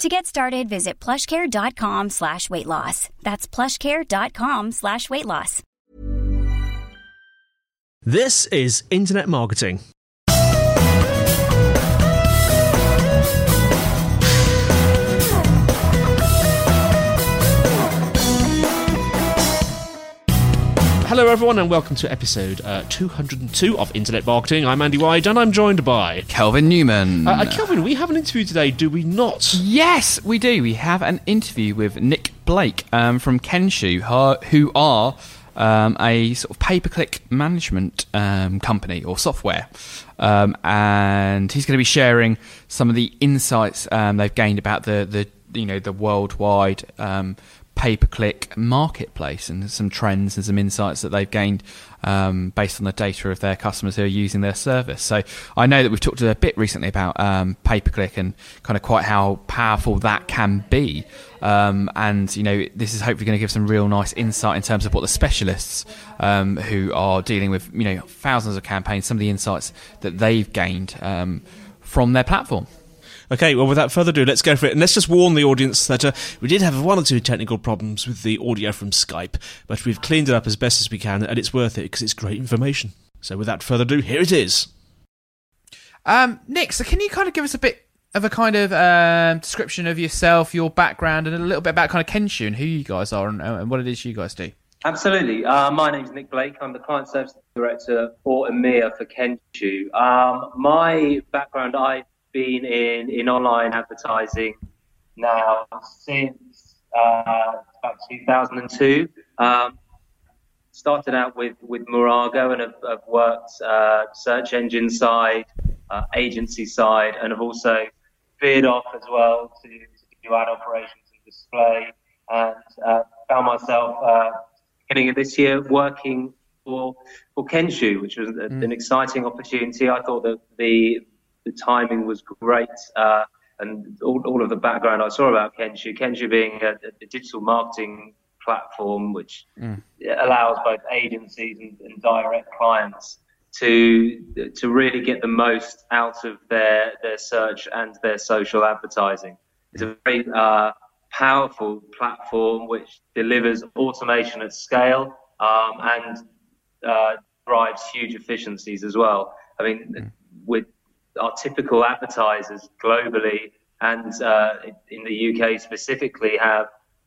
To get started, visit plushcare.com slash weight loss. That's plushcare.com slash weight loss. This is Internet Marketing. Hello, everyone, and welcome to episode uh, 202 of Internet Marketing. I'm Andy White, and I'm joined by Kelvin Newman. Uh, uh, Kelvin, we have an interview today, do we not? Yes, we do. We have an interview with Nick Blake um, from Kenshoo, who are um, a sort of pay-per-click management um, company or software. Um, and he's going to be sharing some of the insights um, they've gained about the, the you know the worldwide um, pay per click marketplace and some trends and some insights that they've gained um, based on the data of their customers who are using their service. So I know that we've talked a bit recently about um, pay per click and kind of quite how powerful that can be. Um, and you know this is hopefully going to give some real nice insight in terms of what the specialists um, who are dealing with you know thousands of campaigns, some of the insights that they've gained um, from their platform. Okay, well, without further ado, let's go for it. And let's just warn the audience that uh, we did have one or two technical problems with the audio from Skype, but we've cleaned it up as best as we can, and it's worth it because it's great information. So, without further ado, here it is. Um, Nick, so can you kind of give us a bit of a kind of um, description of yourself, your background, and a little bit about kind of Kenshoo and who you guys are and, and what it is you guys do? Absolutely. Uh, my name is Nick Blake. I'm the Client Service Director for EMEA for Kenshoo. Um, my background, I been in, in online advertising now since uh, about 2002. Um, started out with, with Mirago and have, have worked uh, search engine side, uh, agency side, and have also veered off as well to, to do ad operations and display. And uh, found myself uh, beginning of this year working for for Kenshoo, which was mm. an exciting opportunity. I thought that the the timing was great. Uh, and all, all, of the background I saw about Kenshoo, Kenshoo being a, a digital marketing platform which mm. allows both agencies and, and, direct clients to to really get the most out of their their search and their social advertising. It's a very uh, powerful platform which delivers automation at scale um, and uh, drives huge efficiencies as well. I mean, mm. with our typical advertisers globally and uh, in the UK specifically have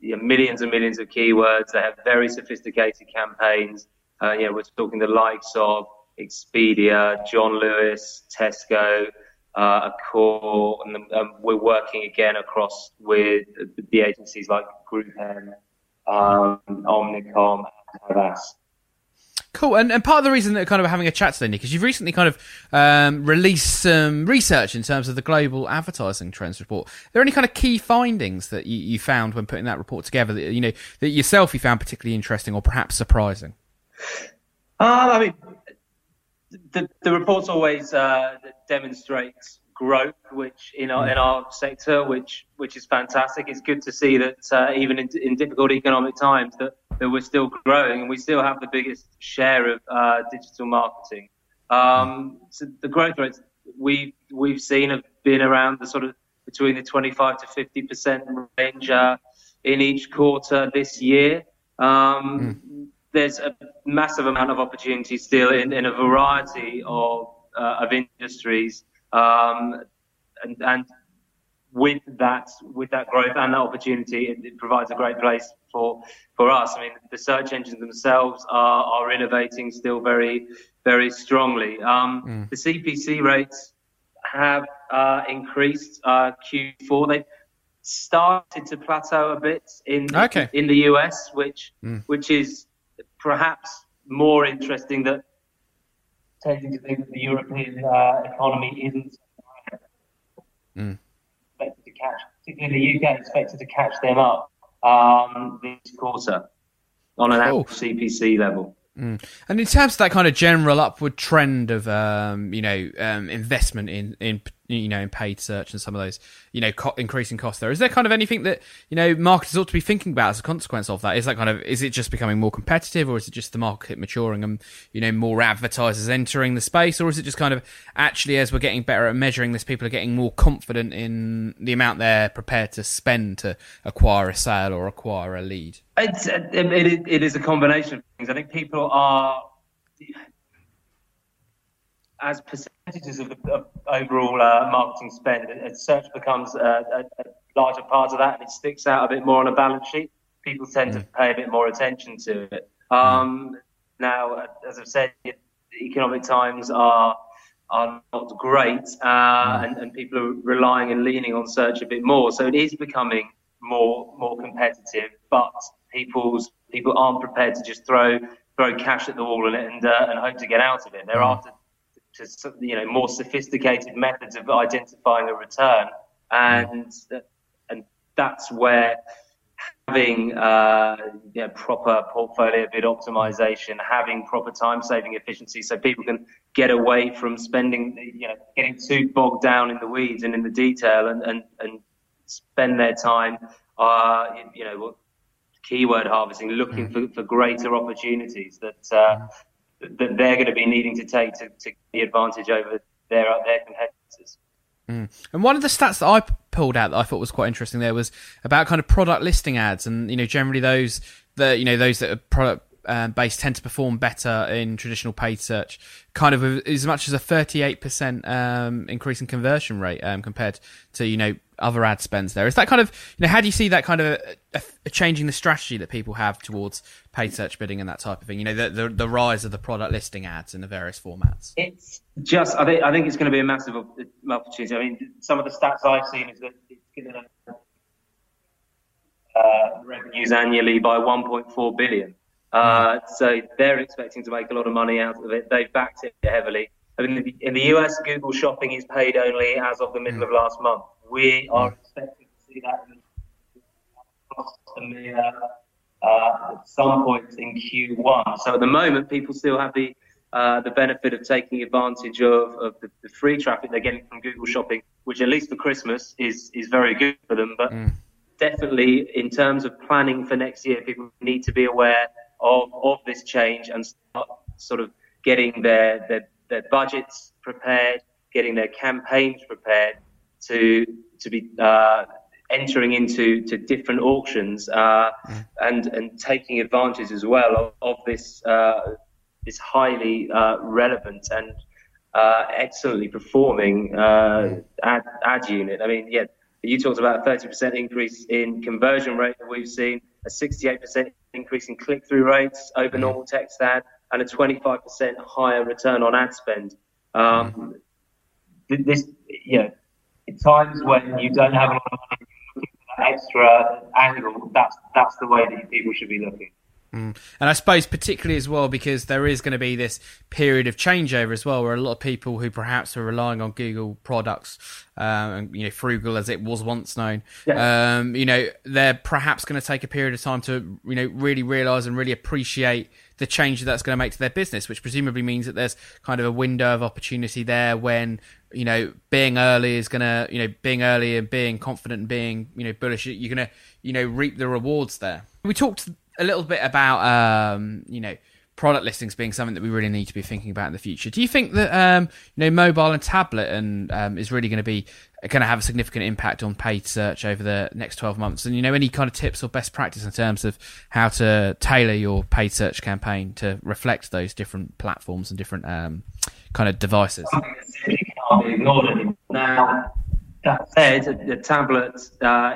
you know, millions and millions of keywords. They have very sophisticated campaigns. Uh, you know, we're talking the likes of Expedia, John Lewis, Tesco, uh, Accor, and um, we're working again across with the agencies like GroupM, um, Omnicom, and Havas. Cool, and, and part of the reason that kind of having a chat today, Nick, is you've recently kind of um, released some research in terms of the global advertising trends report. Are there any kind of key findings that you, you found when putting that report together that you know that yourself you found particularly interesting or perhaps surprising? Um, I mean, the the report always uh, demonstrates growth, which in our in our sector, which which is fantastic. It's good to see that uh, even in, in difficult economic times that that we're still growing and we still have the biggest share of uh, digital marketing. Um, so the growth rates we we've seen have been around the sort of between the 25 to 50 percent range uh, in each quarter this year. Um, mm. There's a massive amount of opportunity still in, in a variety of uh, of industries, um, and, and with that with that growth and that opportunity, it, it, provides a great place for for us. I mean, the search engines themselves are are innovating still very very strongly. Um, mm. The CPC rates have uh, increased uh, Q4. They started to plateau a bit in okay. in the US, which mm. which is perhaps more interesting that tending to think that the European uh, economy isn't mm. expected to catch, particularly the UK, expected to catch them up um, this quarter on an cool. CPC level. Mm. And in terms of that kind of general upward trend of um, you know um, investment in in you know in paid search and some of those you know co- increasing costs there, is there kind of anything that you know marketers ought to be thinking about as a consequence of that? Is that kind of is it just becoming more competitive, or is it just the market maturing and you know more advertisers entering the space, or is it just kind of actually as we're getting better at measuring this, people are getting more confident in the amount they're prepared to spend to acquire a sale or acquire a lead? It's, it, it, it is a combination of things. I think people are, as percentages of, the, of overall uh, marketing spend, as search becomes a, a, a, larger part of that and it sticks out a bit more on a balance sheet, people tend mm. to pay a bit more attention to it. Um, mm. Now, as I've said, the economic times are are not great, uh, mm. and, and people are relying and leaning on search a bit more. So it is becoming more more competitive, but people's people aren't prepared to just throw throw cash at the wall and and, uh, and hope to get out of it. They're mm. after to, you know more sophisticated methods of identifying a return, and and that's where having uh, you know, proper portfolio bid optimization, having proper time saving efficiency, so people can get away from spending, you know, getting too bogged down in the weeds and in the detail, and and, and spend their time, uh, you know, keyword harvesting, looking mm. for, for greater opportunities that uh, mm. That they're going to be needing to take to, to the advantage over their their competitors. Mm. And one of the stats that I pulled out that I thought was quite interesting there was about kind of product listing ads, and you know generally those that you know those that are product um, based tend to perform better in traditional paid search. Kind of as much as a 38% um, increase in conversion rate um, compared to you know other ad spends. There is that kind of you know how do you see that kind of a, a changing the strategy that people have towards paid search bidding and that type of thing? You know the, the, the rise of the product listing ads in the various formats. It's just I think I think it's going to be a massive opportunity. I mean some of the stats I've seen is that it's going to uh, revenues annually by 1.4 billion. Uh, so they're expecting to make a lot of money out of it. They've backed it heavily. I mean, in the US, Google Shopping is paid only as of the middle of last month. We are expecting to see that in uh, at some point in Q1. So at the moment, people still have the uh, the benefit of taking advantage of, of the, the, free traffic they're getting from Google Shopping, which at least for Christmas is is very good for them. But mm. definitely, in terms of planning for next year, people need to be aware of, of this change and start sort of getting their, their, their budgets prepared, getting their campaigns prepared to, to be uh, entering into to different auctions uh, mm. and, and taking advantage as well of, of this, uh, this highly uh, relevant and uh, excellently performing uh, mm. ad, ad unit. I mean, yeah, you talked about a 30% increase in conversion rate that we've seen, a 68% increase in click through rates over normal text ad, and a 25% higher return on ad spend. Um, this, you know, times when you don't have a lot of money, extra angle, that's, that's the way that people should be looking. Mm. And I suppose particularly as well because there is going to be this period of changeover as well, where a lot of people who perhaps are relying on Google products, um, you know, Froogle as it was once known, yeah. um, you know, they're perhaps going to take a period of time to, you know, really realise and really appreciate the change that's going to make to their business, which presumably means that there's kind of a window of opportunity there when you know being early is going to, you know, being early and being confident and being, you know, bullish, you're going to, you know, reap the rewards there. We talked a little bit about um, you know product listings being something that we really need to be thinking about in the future. Do you think that um, you know mobile and tablet and um, is really going to be going to have a significant impact on paid search over the next 12 months? And you know any kind of tips or best practice in terms of how to tailor your paid search campaign to reflect those different platforms and different um, kind of devices? Now, That said, the tablet uh,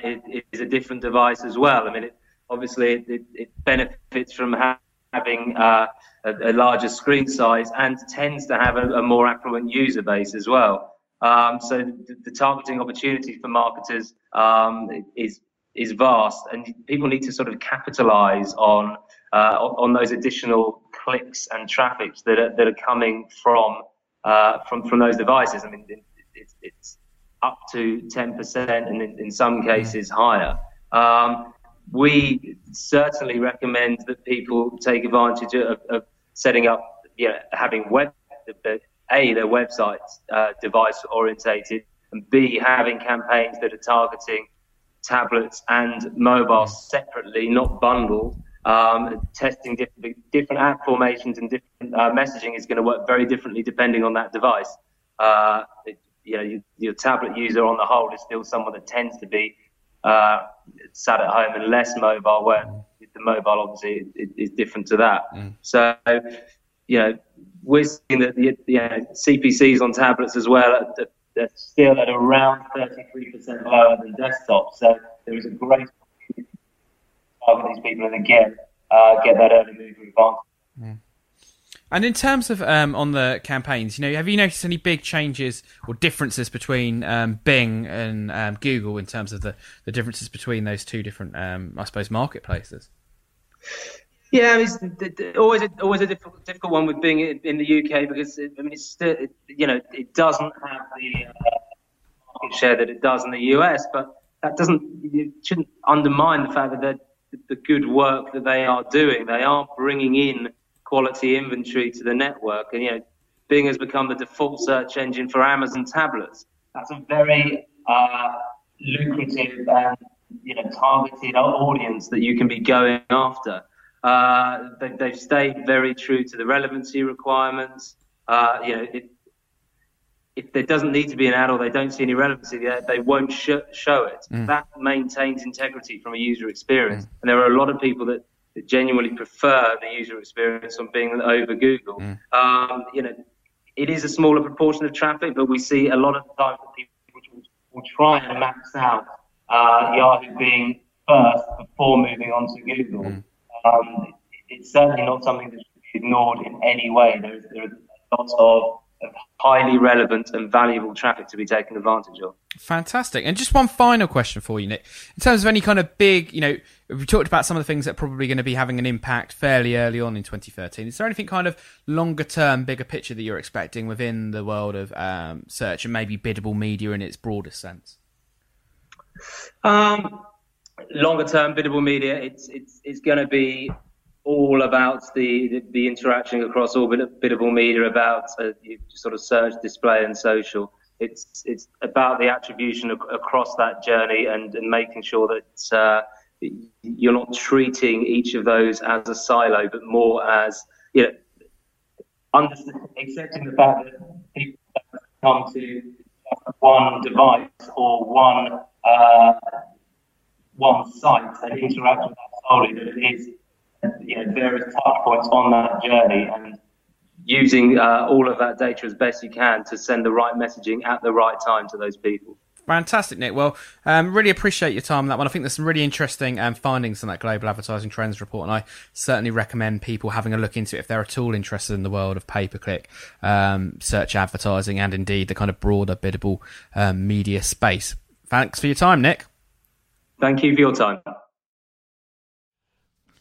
is a different device as well. I mean, it, obviously, it, it, benefits from ha- having uh, a, a, larger screen size and tends to have a, a more affluent user base as well. Um, so the, the, targeting opportunity for marketers um, is is vast, and people need to sort of capitalize on uh, on those additional clicks and traffics that are, that are coming from uh, from from those devices. I mean, it, it, it's up to 10%, and in, in some cases higher. Um, we certainly recommend that people take advantage of, of setting up, you know, having web, a their websites uh, device orientated, and b having campaigns that are targeting tablets and mobile separately, not bundled. Um, testing different, different app formations and different uh, messaging is going to work very differently depending on that device. Uh, it, you know, your, tablet user on the whole is still someone that tends to be uh, sat at home and less mobile, where the mobile obviously is, is different to that. Mm. So, you know, we're seeing that the you know, CPCs on tablets as well are, still at around 33% lower than desktop. So there is a great opportunity to target these people and again uh, get that early mover advantage. Mm. And in terms of um, on the campaigns, you know, have you noticed any big changes or differences between um, Bing and um, Google in terms of the, the differences between those two different, um, I suppose, marketplaces? Yeah, it's always a, always a difficult, difficult one with Bing in the UK because it, I mean, it's still, it, you know, it doesn't have the uh, market share that it does in the US, but that doesn't it shouldn't undermine the fact that the good work that they are doing. They are bringing in quality inventory to the network. And, you know, Bing has become the default search engine for Amazon tablets. That's a very uh, lucrative and, you know, targeted audience that you can be going after. Uh, they, have stayed very true to the relevancy requirements. Uh, you know, it, if there doesn't need to be an ad or they don't see any relevancy there, they won't sh- show it. Mm. That maintains integrity from a user experience. Mm. And there are a lot of people that that genuinely prefer the user experience on Bing over Google. Mm. Um, you know, it is a smaller proportion of traffic, but we see a lot of times that people will, try and max out uh, Yahoo Bing first before moving on to Google. Mm. Um, it's certainly not something that should be ignored in any way. There is, there is lots of highly relevant and valuable traffic to be taken advantage of. Fantastic. And just one final question for you, Nick. In terms of any kind of big, you know, we talked about some of the things that are probably going to be having an impact fairly early on in 2013. Is there anything kind of longer term, bigger picture that you're expecting within the world of um, search and maybe biddable media in its broadest sense? Um, longer term, biddable media, it's it's it's going to be all about the, the, the, interaction across all biddable media, about uh, sort of search, display, and social. It's it's about the attribution across that journey and, and making sure that uh, you're not treating each of those as a silo, but more as you know, accepting the fact that people come to one device or one uh, one site and interact with that solely, that it is you know, various touch points on that journey and using uh, all of that data as best you can to send the right messaging at the right time to those people. Fantastic, Nick. Well, um, really appreciate your time on that one. I think there's some really interesting um, findings in that Global Advertising Trends report, and I certainly recommend people having a look into it if they're at all interested in the world of pay per click, um, search advertising, and indeed the kind of broader biddable um, media space. Thanks for your time, Nick. Thank you for your time.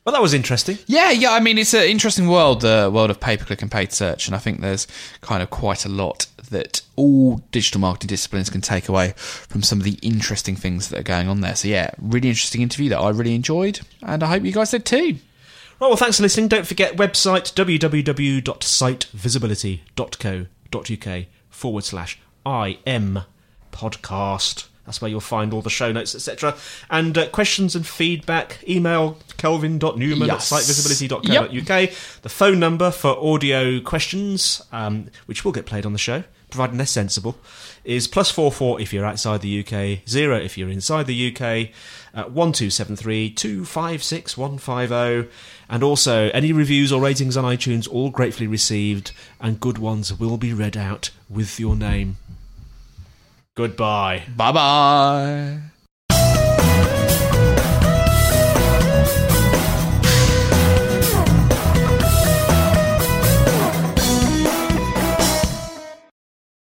Well, that was interesting. Yeah, yeah. I mean, it's an interesting world, the world of pay per click and paid search, and I think there's kind of quite a lot that all digital marketing disciplines can take away from some of the interesting things that are going on there. So, yeah, really interesting interview that I really enjoyed, and I hope you guys did too. Right, well, thanks for listening. Don't forget website www.sitevisibility.co.uk forward slash IM podcast. That's where you'll find all the show notes, etc. And uh, questions and feedback, email kelvin.newman yes. at sitevisibility.co.uk. Yep. The phone number for audio questions, um, which will get played on the show, providing they're sensible, is plus four four if you're outside the UK, zero if you're inside the UK, uh, one two seven three two five six one five zero, and also any reviews or ratings on iTunes, all gratefully received, and good ones will be read out with your name. Goodbye. Bye bye.